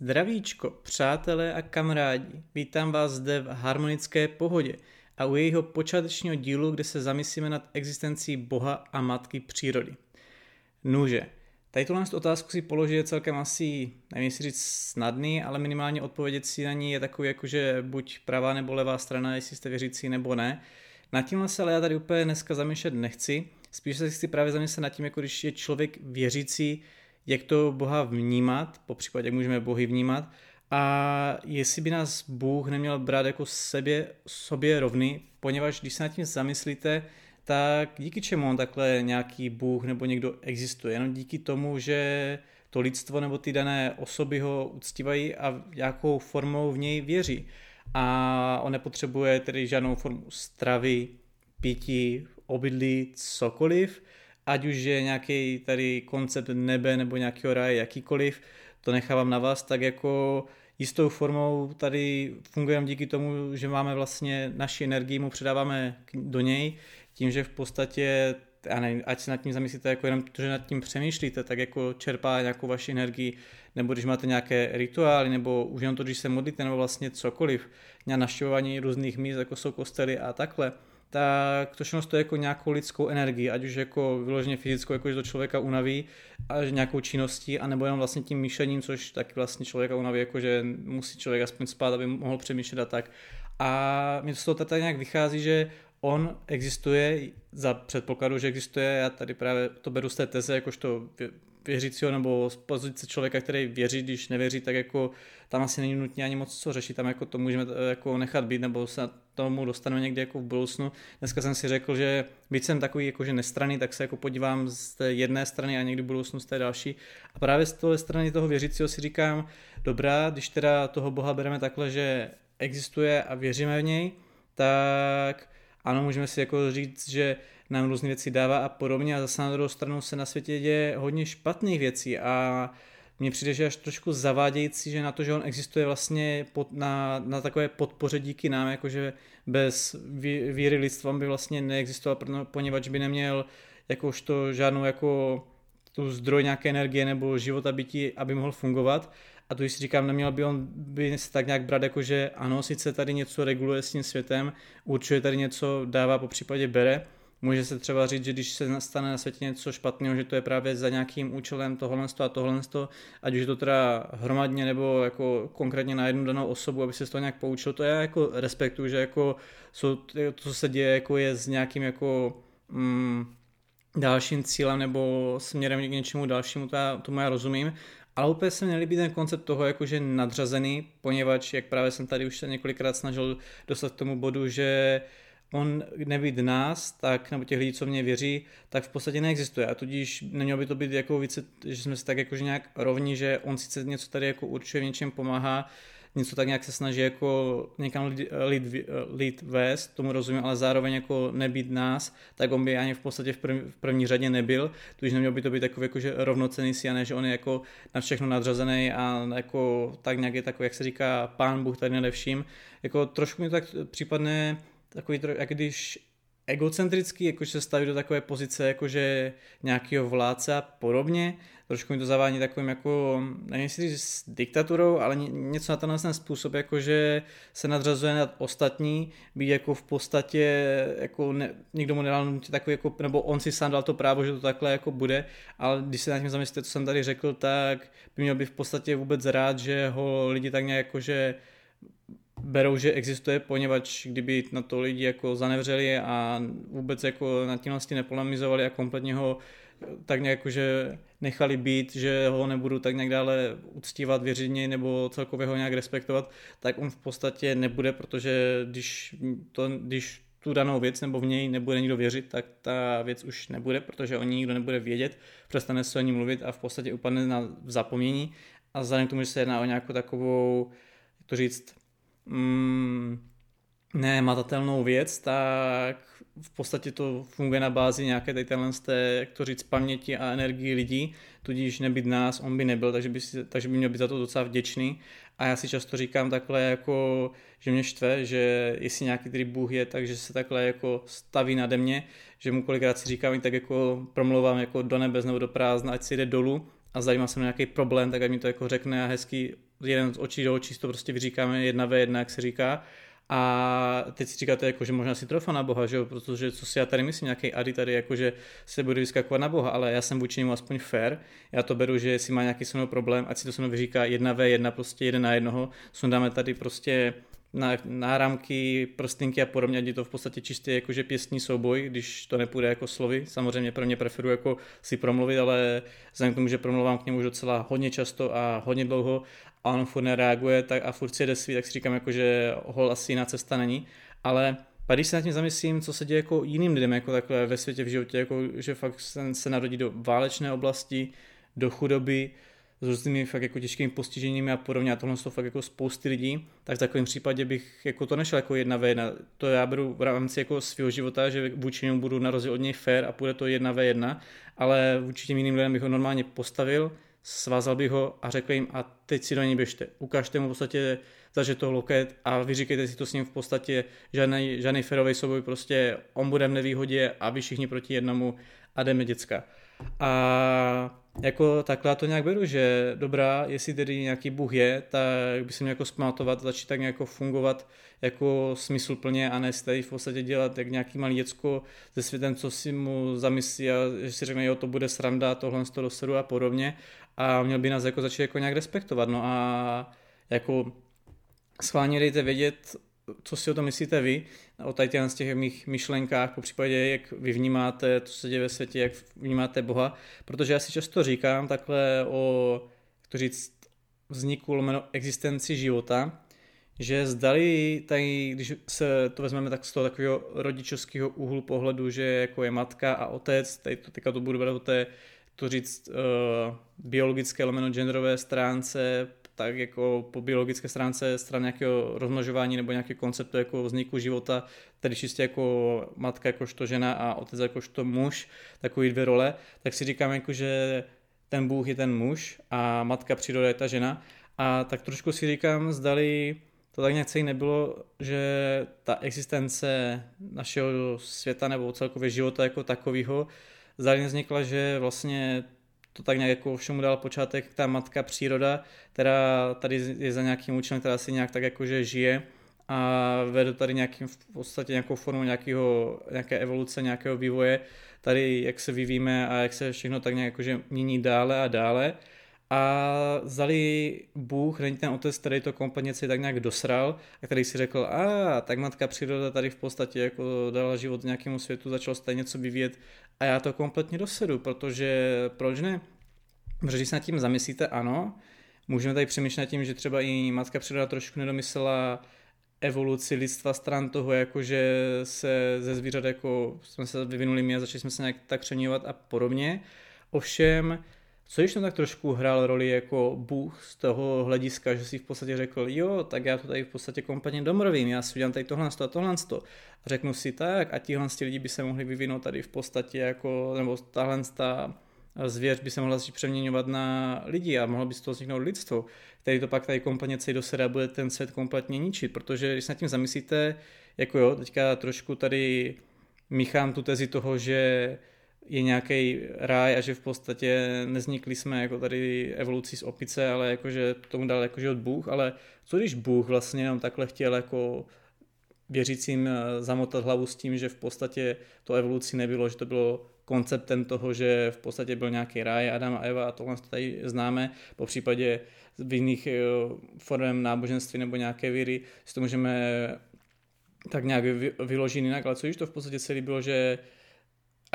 Zdravíčko, přátelé a kamarádi, vítám vás zde v harmonické pohodě a u jejího počátečního dílu, kde se zamyslíme nad existencí Boha a Matky přírody. Nuže, tady tuhle otázku si položit je celkem asi, nevím jestli říct snadný, ale minimálně odpovědět si na ní je takový jako, že buď pravá nebo levá strana, jestli jste věřící nebo ne. Na tímhle se ale já tady úplně dneska zamýšlet nechci, spíš se chci právě zamyslet nad tím, jako když je člověk věřící, jak to Boha vnímat, po případě jak můžeme Bohy vnímat a jestli by nás Bůh neměl brát jako sebě, sobě rovný, poněvadž když se nad tím zamyslíte, tak díky čemu on takhle nějaký Bůh nebo někdo existuje? Jenom díky tomu, že to lidstvo nebo ty dané osoby ho uctívají a jakou formou v něj věří. A on nepotřebuje tedy žádnou formu stravy, pití, obydlí, cokoliv, ať už je nějaký tady koncept nebe nebo nějakého ráje, jakýkoliv, to nechávám na vás, tak jako jistou formou tady fungujeme díky tomu, že máme vlastně naši energii, mu předáváme do něj, tím, že v podstatě já nevím, ať se nad tím zamyslíte, jako jenom to, že nad tím přemýšlíte, tak jako čerpá nějakou vaši energii, nebo když máte nějaké rituály, nebo už jenom to, když se modlíte, nebo vlastně cokoliv, nějaké naštěvování různých míst, jako jsou kostely a takhle, tak to všechno stojí jako nějakou lidskou energii, ať už jako vyloženě fyzickou, jako že to člověka unaví, a nějakou činností, anebo jenom vlastně tím myšlením, což taky vlastně člověka unaví, jako že musí člověk aspoň spát, aby mohl přemýšlet a tak. A mi to z toho tady nějak vychází, že on existuje za předpokladu, že existuje, já tady právě to beru z té teze, jakožto věřícího nebo z pozice člověka, který věří, když nevěří, tak jako tam asi není nutně ani moc co řešit, tam jako to můžeme eh, jako nechat být, nebo se tomu dostaneme někdy jako v budoucnu. Dneska jsem si řekl, že víc jsem takový jakože nestraný, tak se jako podívám z té jedné strany a někdy v budoucnu z té další. A právě z té strany toho věřícího si říkám, dobrá, když teda toho Boha bereme takhle, že existuje a věříme v něj, tak ano, můžeme si jako říct, že nám různé věci dává a podobně a zase na druhou stranu se na světě děje hodně špatných věcí a mně přijde, že až trošku zavádějící, že na to, že on existuje vlastně pod, na, na takové podpoře díky nám, jakože bez víry lidstva by vlastně neexistoval, poněvadž by neměl jakožto žádnou jako tu zdroj nějaké energie nebo života bytí, aby mohl fungovat. A tu si říkám, neměl by on by se tak nějak brát, jako že ano, sice tady něco reguluje s tím světem, určuje tady něco, dává po případě bere, Může se třeba říct, že když se stane na světě něco špatného, že to je právě za nějakým účelem tohle a tohle, ať už je to teda hromadně nebo jako konkrétně na jednu danou osobu, aby se z toho nějak poučil, to já jako respektuju, že jako jsou, to, co se děje, jako je s nějakým jako mm, dalším cílem nebo směrem k něčemu dalšímu, to já, tomu já rozumím, ale úplně se mi nelíbí ten koncept toho, jakože nadřazený, poněvadž, jak právě jsem tady už se několikrát snažil dostat k tomu bodu, že on nebýt nás, tak, nebo těch lidí, co mě věří, tak v podstatě neexistuje. A tudíž nemělo by to být jako více, že jsme si tak jakože nějak rovní, že on sice něco tady jako určuje, v něčem pomáhá, něco tak nějak se snaží jako někam lid, lid, lid vést, tomu rozumím, ale zároveň jako nebýt nás, tak on by ani v podstatě v první, v první řadě nebyl, tudíž neměl by to být takový jako, že rovnocený si a ne, že on je jako na všechno nadřazený a jako tak nějak je takový, jak se říká, pán Bůh tady nade vším. Jako trošku mi tak případně takový, jak když egocentrický, jakože se staví do takové pozice, jakože nějakého vládce a podobně. Trošku mi to zavání takovým jako, nevím jestli s diktaturou, ale něco na tenhle způsob, jakože se nadřazuje nad ostatní, být jako v podstatě, jako ne, nikdo mu nedal takový jako, nebo on si sám dal to právo, že to takhle jako bude, ale když se nad tím zamyslíte, co jsem tady řekl, tak by měl být v podstatě vůbec rád, že ho lidi tak nějak jakože berou, že existuje, poněvadž kdyby na to lidi jako zanevřeli a vůbec jako nad tím vlastně nepolemizovali a kompletně ho tak nějak jako, že nechali být, že ho nebudu tak nějak dále uctívat, věřit něj nebo celkově ho nějak respektovat, tak on v podstatě nebude, protože když, to, když tu danou věc nebo v něj nebude nikdo věřit, tak ta věc už nebude, protože o ní nikdo nebude vědět, přestane se o ní mluvit a v podstatě upadne na zapomnění. A vzhledem k tomu, že se jedná o nějakou takovou, jak to říct, mm, nematatelnou věc, tak v podstatě to funguje na bázi nějaké tady tenhle, jak to říct, paměti a energii lidí, tudíž nebyt nás, on by nebyl, takže by, si, takže by měl být za to docela vděčný. A já si často říkám takhle, jako, že mě štve, že jestli nějaký tady Bůh je, takže se takhle jako staví nade mě, že mu kolikrát si říkám tak jako promlouvám jako do nebes nebo do prázdna, ať si jde dolů, a zajímá se nějaký problém, tak ať mi to jako řekne a hezky jeden z očí do očí to prostě vyříkáme jedna ve jedna, jak se říká. A teď si říkáte, jako, že možná si trofa na Boha, že jo? protože co si já tady myslím, nějaký Adi tady, jako, že se bude vyskakovat na Boha, ale já jsem vůči němu aspoň fair. Já to beru, že jestli má nějaký se problém, ať si to se mnou vyříká jedna ve jedna, prostě jeden na jednoho. Sundáme tady prostě na, náramky, prstinky a podobně, ať je to v podstatě čistě jakože pěstní souboj, když to nepůjde jako slovy. Samozřejmě pro mě preferuji jako si promluvit, ale vzhledem k tomu, že promluvám k němu už docela hodně často a hodně dlouho a on furt nereaguje tak a furt si jde svý, tak si říkám jako, že hol asi jiná cesta není. Ale pak když se nad tím zamyslím, co se děje jako jiným lidem, jako takhle ve světě, v životě, jako, že fakt se, se narodí do válečné oblasti, do chudoby, s různými fakt jako těžkými postiženími a podobně a tohle jsou fakt jako spousty lidí, tak v takovém případě bych jako to nešel jako jedna ve jedna. To já beru v rámci jako svého života, že vůči němu budu na rozdíl od něj fair a půjde to jedna ve jedna, ale vůči těm jiným lidem bych ho normálně postavil, svázal bych ho a řekl jim a teď si do něj běžte. Ukážte mu v podstatě zaže to loket a vyříkejte si to s ním v podstatě žádný, žádný ferový souboj, prostě on bude v nevýhodě a vy všichni proti jednomu a jdeme děcka. A jako takhle já to nějak beru, že dobrá, jestli tedy nějaký Bůh je, tak by se měl jako zpamatovat, začít tak nějak fungovat jako smysluplně a ne tady v podstatě dělat jak nějaký malý děcko se světem, co si mu zamyslí a že si řekne, jo, to bude sranda, tohle z toho dosedu a podobně. A měl by nás jako začít jako nějak respektovat, no a jako schválně dejte vědět, co si o tom myslíte vy, o tady z těch mých myšlenkách, po případě, jak vy vnímáte, co se děje ve světě, jak vnímáte Boha, protože já si často říkám takhle o, jak to říct, vzniku lomeno existenci života, že zdali tady, když se to vezmeme tak z toho takového rodičovského úhlu pohledu, že jako je matka a otec, tady to, teďka to budu brát o té, to říct, uh, biologické lomeno genderové stránce, tak jako po biologické stránce stran nějakého rozmnožování nebo nějakého konceptu jako vzniku života, tedy čistě jako matka jakožto žena a otec jakožto muž, takový dvě role, tak si říkám jako, že ten Bůh je ten muž a matka příroda je ta žena. A tak trošku si říkám, zdali to tak nějak celý nebylo, že ta existence našeho světa nebo celkově života jako takového zdali vznikla, že vlastně to tak nějak jako všemu dal počátek ta matka příroda, která tady je za nějakým účelem, která si nějak tak jakože žije a vede tady nějakým v podstatě nějakou formu nějakého, nějaké evoluce, nějakého vývoje, tady jak se vyvíjíme a jak se všechno tak nějak jakože mění dále a dále. A zali Bůh, není ten otec, který to kompletně si tak nějak dosral a který si řekl, a tak matka příroda tady v podstatě jako dala život nějakému světu, začal se tady něco vyvíjet a já to kompletně dosedu, protože proč ne? Protože když se nad tím zamyslíte, ano, můžeme tady přemýšlet tím, že třeba i matka příroda trošku nedomyslela evoluci lidstva stran toho, jakože se ze zvířat jako jsme se vyvinuli my a začali jsme se nějak tak přeměňovat a podobně. Ovšem, co když tam tak trošku hrál roli jako Bůh z toho hlediska, že si v podstatě řekl, jo, tak já to tady v podstatě kompletně domrovím, já si udělám tady tohle a tohle. A řeknu si tak a tihle lidi by se mohli vyvinout tady v podstatě jako, nebo tahle ta zvěř by se mohla začít přeměňovat na lidi a mohlo by z toho vzniknout lidstvo, který to pak tady kompletně celý dosede a bude ten svět kompletně ničit, protože když se nad tím zamyslíte, jako jo, teďka trošku tady míchám tu tezi toho, že je nějaký ráj a že v podstatě neznikli jsme jako tady evolucí z opice, ale jakože tomu dal jakože od Bůh, ale co když Bůh vlastně jenom takhle chtěl jako věřícím eh, zamotat hlavu s tím, že v podstatě to evoluci nebylo, že to bylo konceptem toho, že v podstatě byl nějaký ráj Adam a Eva a tohle tady známe, po případě v jiných eh, formem náboženství nebo nějaké víry si to můžeme tak nějak vyložit jinak, ale co když to v podstatě celý bylo, že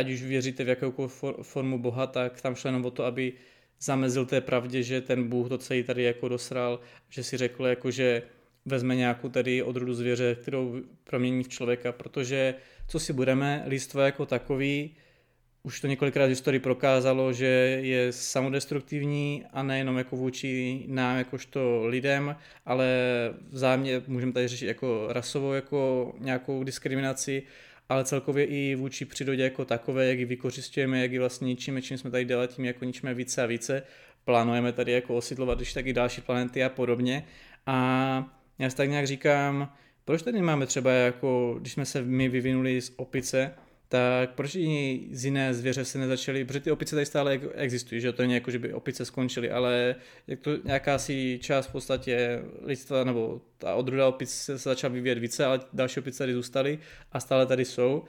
ať už věříte v jakoukoliv formu Boha, tak tam šlo jenom o to, aby zamezil té pravdě, že ten Bůh to celý tady jako dosral, že si řekl jako, že vezme nějakou tady odrodu zvěře, kterou promění v člověka, protože co si budeme, lidstvo jako takový, už to několikrát v historii prokázalo, že je samodestruktivní a nejenom jako vůči nám, jakožto lidem, ale vzájemně můžeme tady řešit jako rasovou jako nějakou diskriminaci, ale celkově i vůči přírodě jako takové, jak ji vykořistujeme, jak ji vlastně ničíme, čím jsme tady dělali, tím jako ničíme více a více. Plánujeme tady jako osidlovat když taky další planety a podobně. A já si tak nějak říkám, proč tady máme třeba jako, když jsme se my vyvinuli z opice, tak proč i z jiné zvěře se nezačaly, protože ty opice tady stále existují, že to není jako, že by opice skončily, ale jak to nějaká si část v podstatě lidstva, nebo ta odruda opic se začala vyvíjet více, ale další opice tady zůstaly a stále tady jsou.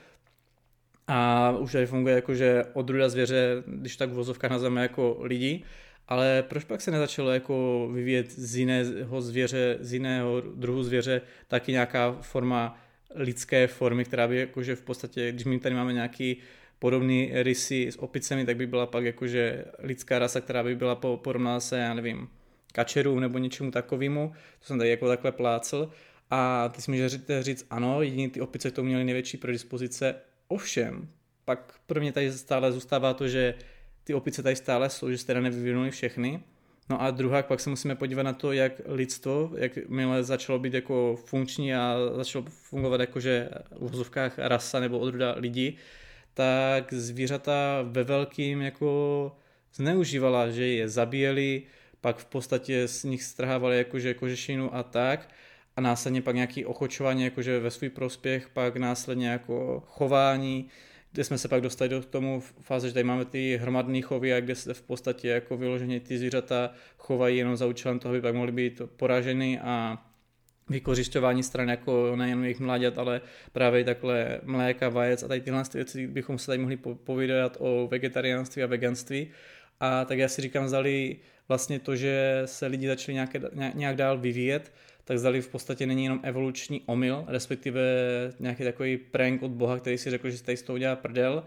A už tady funguje jako, že odruda zvěře, když tak v vozovkách nazveme jako lidi, ale proč pak se nezačalo jako vyvíjet z jiného zvěře, z jiného druhu zvěře, taky nějaká forma lidské formy, která by jakože v podstatě, když my tady máme nějaký podobný rysy s opicemi, tak by byla pak jakože lidská rasa, která by byla podobná se, já nevím, kačerům nebo něčemu takovému, to jsem tady jako takhle plácel. A ty si můžeš říct, ano, jedině ty opice tomu měly největší predispozice, ovšem, pak pro mě tady stále zůstává to, že ty opice tady stále jsou, že se teda nevyvinuli všechny. No a druhá, pak se musíme podívat na to, jak lidstvo, jak milé začalo být jako funkční a začalo fungovat jakože v vozovkách rasa nebo odruda lidí, tak zvířata ve velkým jako zneužívala, že je zabíjeli, pak v podstatě z nich strhávali jakože kožešinu a tak. A následně pak nějaký ochočování jakože ve svůj prospěch, pak následně jako chování, kde jsme se pak dostali do tomu fáze, že tady máme ty hromadné chovy, a kde se v podstatě jako vyloženě ty zvířata chovají jenom za účelem toho, aby pak mohly být poraženy a vykořišťování stran jako nejen jejich mláďat, ale právě takhle mléka, vajec a tady tyhle věci bychom se tady mohli povídat o vegetariánství a veganství. A tak já si říkám, zdali vlastně to, že se lidi začali nějak dál vyvíjet, tak zdali v podstatě není jenom evoluční omyl, respektive nějaký takový prank od Boha, který si řekl, že se tady z toho udělá prdel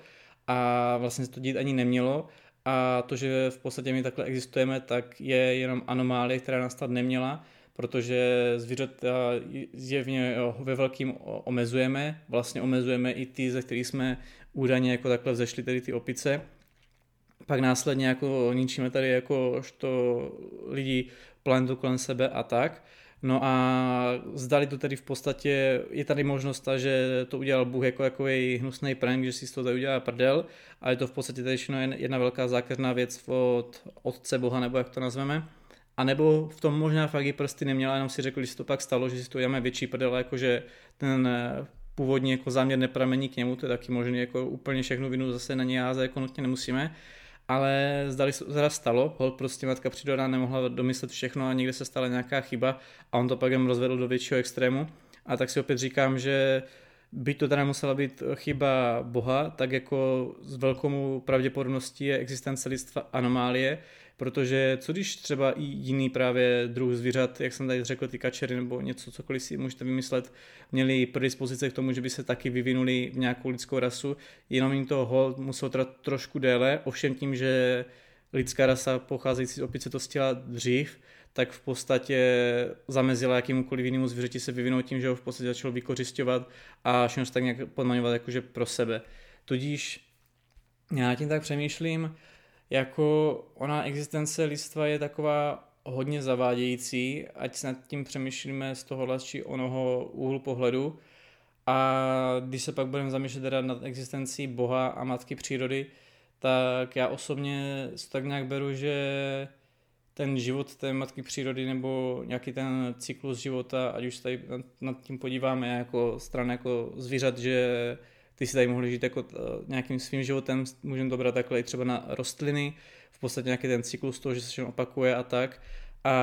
a vlastně se to dít ani nemělo a to, že v podstatě my takhle existujeme, tak je jenom anomálie, která nastat neměla, protože zvířata zjevně ve velkým omezujeme, vlastně omezujeme i ty, ze kterých jsme údajně jako takhle vzešli, tedy ty opice. Pak následně jako ničíme tady jako to lidi planetu kolem sebe a tak. No a zdali to tedy v podstatě, je tady možnost ta, že to udělal Bůh jako takový hnusný prank, že si z toho tady udělá prdel, ale je to v podstatě tady jedna velká zákeřná věc od otce Boha, nebo jak to nazveme. A nebo v tom možná fakt i prsty neměla, jenom si řekl, že se to pak stalo, že si to uděláme větší prdel, jakože ten eh, původní jako záměr nepramení k němu, to je taky možný, jako úplně všechnu vinu zase na ně házet, jako nutně nemusíme ale zdali se to stalo, hol prostě matka přiroda nemohla domyslet všechno a někde se stala nějaká chyba a on to pak jen rozvedl do většího extrému. A tak si opět říkám, že by to teda musela být chyba Boha, tak jako s velkou pravděpodobností je existence lidstva anomálie, Protože co když třeba i jiný právě druh zvířat, jak jsem tady řekl, ty kačery nebo něco, cokoliv si můžete vymyslet, měli predispozice k tomu, že by se taky vyvinuli v nějakou lidskou rasu, jenom jim to hold muselo trvat trošku déle, ovšem tím, že lidská rasa pocházející z opice to stihla dřív, tak v podstatě zamezila jakýmukoliv jinému zvířeti se vyvinout tím, že ho v podstatě začalo vykořišťovat a všechno se tak nějak podmaňovat jakože pro sebe. Tudíž já tím tak přemýšlím, jako ona existence lidstva je taková hodně zavádějící, ať nad tím přemýšlíme z tohohle či onoho úhlu pohledu. A když se pak budeme zamýšlet teda nad existencí Boha a Matky přírody, tak já osobně tak nějak beru, že ten život té matky přírody nebo nějaký ten cyklus života, ať už se tady nad tím podíváme jako strana jako zvířat, že ty si tady mohli žít jako eh, nějakým svým životem, můžeme to brát takhle i třeba na rostliny, v podstatě nějaký ten cyklus toho, že se všechno opakuje a tak. A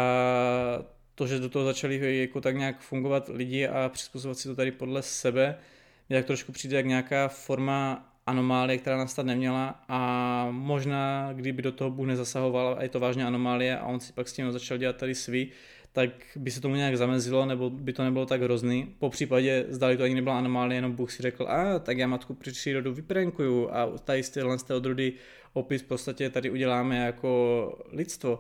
to, že do toho začali jako tak nějak fungovat lidi a přizpůsobovat si to tady podle sebe, mě tak trošku přijde jak nějaká forma anomálie, která nastat neměla a možná, kdyby do toho Bůh nezasahoval a je to vážně anomálie a on si pak s tím začal dělat tady svý, tak by se tomu nějak zamezilo, nebo by to nebylo tak hrozný. Po případě, zdali to ani nebyla anomálie, jenom Bůh si řekl, a tak já matku při přírodu vyprenkuju a tady z téhle z té odrody opis v podstatě tady uděláme jako lidstvo.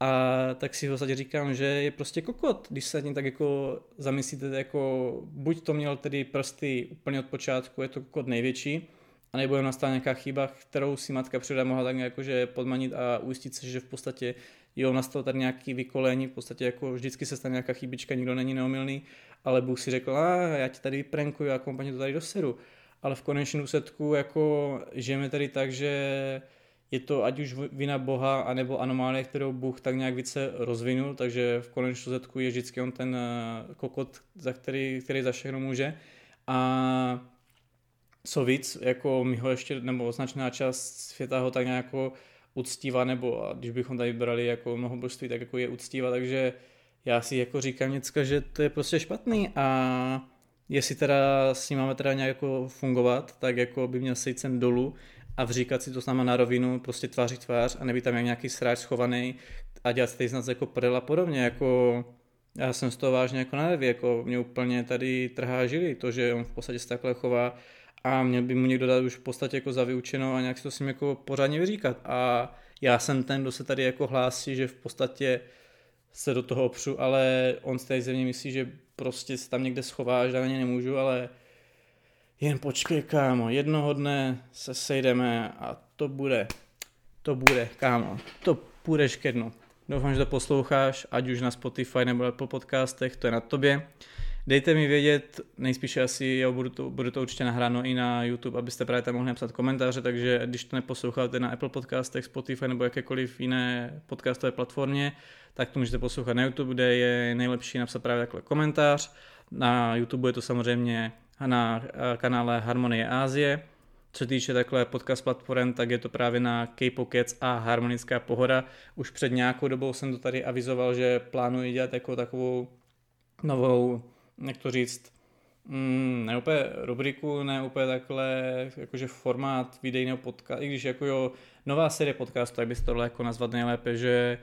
A tak si v podstatě říkám, že je prostě kokot, když se tím tak jako zamyslíte, jako buď to měl tedy prsty úplně od počátku, je to kokot největší, nebo nastala nějaká chyba, kterou si matka příroda mohla tak jakože podmanit a ujistit se, že v podstatě jo, nastalo tady nějaký vykolení, v podstatě jako vždycky se stane nějaká chybička, nikdo není neomilný, ale Bůh si řekl, a já ti tady prankuju a kompani to tady doseru. Ale v konečném důsledku jako žijeme tady tak, že je to ať už vina Boha, anebo anomálie, kterou Bůh tak nějak více rozvinul, takže v konečném důsledku je vždycky on ten eh, kokot, za který, který za všechno může. A co víc, jako mi ho ještě, nebo značná část světa ho tak nějak jako uctívá, nebo a když bychom tady brali jako mnoho božství, tak jako je uctívá, takže já si jako říkám vždycky, že to je prostě špatný a jestli teda s ním máme teda nějak jako fungovat, tak jako by měl sejít sem dolů a vříkat si to s náma na rovinu, prostě tváří tvář a nebýt tam nějaký sráč schovaný a dělat si z nás jako prdel a podobně, jako já jsem z toho vážně jako na jako mě úplně tady trhá žili, to, že on v podstatě se takhle chová a měl by mu někdo dát už v podstatě jako za vyučenou a nějak si to s ním jako pořádně vyříkat a já jsem ten, kdo se tady jako hlásí, že v podstatě se do toho opřu, ale on z té země myslí, že prostě se tam někde schová, že na ně nemůžu, ale jen počkej, kámo, jednoho dne se sejdeme a to bude, to bude, kámo, to půjdeš ke dnu. Doufám, že to posloucháš, ať už na Spotify nebo po podcastech, to je na tobě. Dejte mi vědět, nejspíše asi jo, budu, to, budu to určitě nahráno i na YouTube, abyste právě tam mohli napsat komentáře, takže když to neposloucháte na Apple podcastech, Spotify nebo jakékoliv jiné podcastové platformě, tak to můžete poslouchat na YouTube, kde je nejlepší napsat právě takhle komentář. Na YouTube je to samozřejmě na kanále Harmonie Ázie. Co se týče takhle podcast platform, tak je to právě na K-Pockets a Harmonická pohoda. Už před nějakou dobou jsem to tady avizoval, že plánuji dělat jako takovou novou, jak to říct, mm, ne úplně rubriku, ne úplně takhle, jakože formát videjného podcastu, i když jako jo, nová série podcastu, tak by se tohle jako nazvat nejlépe, že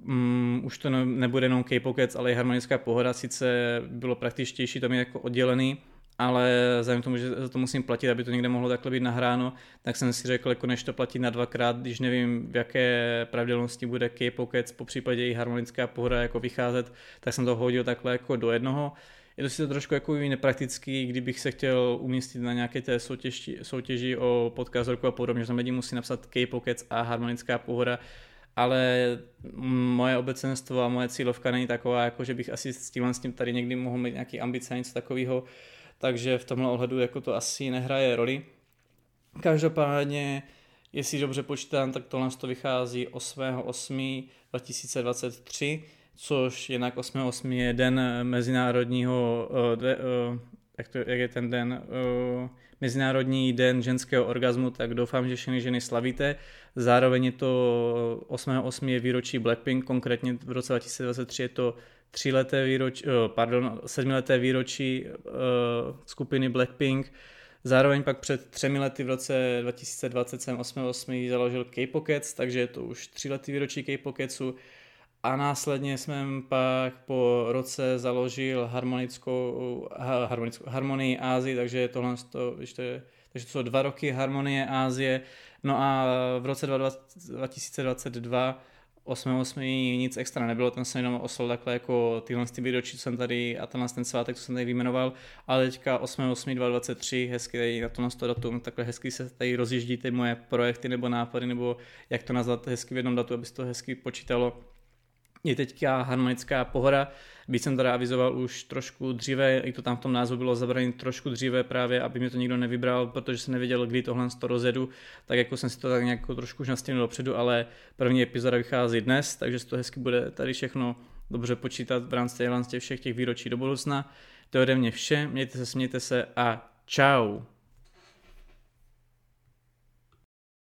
mm, už to ne, nebude jenom K-Pockets, ale i harmonická pohoda, sice bylo praktičtější to mít jako oddělený, ale vzhledem k tomu, že za to musím platit, aby to někde mohlo takhle být nahráno, tak jsem si řekl, jako než to platit na dvakrát, když nevím, v jaké pravidelnosti bude K-Pockets, po případě i harmonická pohoda jako vycházet, tak jsem to hodil takhle jako do jednoho. Je to si to trošku jako nepraktický, kdybych se chtěl umístit na nějaké té soutěži, soutěži o podcast roku a podobně, že tam lidi musí napsat K-Pockets a harmonická pohoda, ale moje obecenstvo a moje cílovka není taková, jako že bych asi s tím, s tím tady někdy mohl mít nějaký ambice, něco takového, takže v tomhle ohledu jako to asi nehraje roli. Každopádně, jestli dobře počítám, tak tohle to vychází 8.8.2023, což jinak 8.8. je den mezinárodního, eh, eh, jak, to, jak je ten den, eh, Mezinárodní den ženského orgazmu, tak doufám, že všechny ženy slavíte. Zároveň je to 8.8. je výročí Blackpink, konkrétně v roce 2023 je to tříleté výročí, eh, pardon, sedmileté výročí uh, skupiny Blackpink. Zároveň pak před třemi lety v roce 2020 jsem 8.8. založil K-Pockets, takže je to už tříletý výročí K-Pocketsu. A následně jsem pak po roce založil harmonickou, harmonickou harmonii Ázii, takže tohle to, to je, takže to jsou dva roky harmonie Ázie. No a v roce 2022 8.8. nic extra nebylo, ten jsem jenom oslal takhle jako tyhle ty výročí, co jsem tady a tenhle ten svátek, co jsem tady vyjmenoval, ale teďka 8.8.2023, hezky tady na to, to datum, takhle hezky se tady rozjíždí ty moje projekty nebo nápady, nebo jak to nazvat hezky v jednom datu, aby se to hezky počítalo je teďka harmonická pohoda, byť jsem teda avizoval už trošku dříve, i to tam v tom názvu bylo zabrané trošku dříve právě, aby mě to nikdo nevybral, protože jsem nevěděl, kdy tohle to rozjedu, tak jako jsem si to tak nějak trošku už nastěnil dopředu, ale první epizoda vychází dnes, takže to hezky bude tady všechno dobře počítat v rámci všech těch výročí do budoucna. To je ode mě vše, mějte se, smějte se a čau.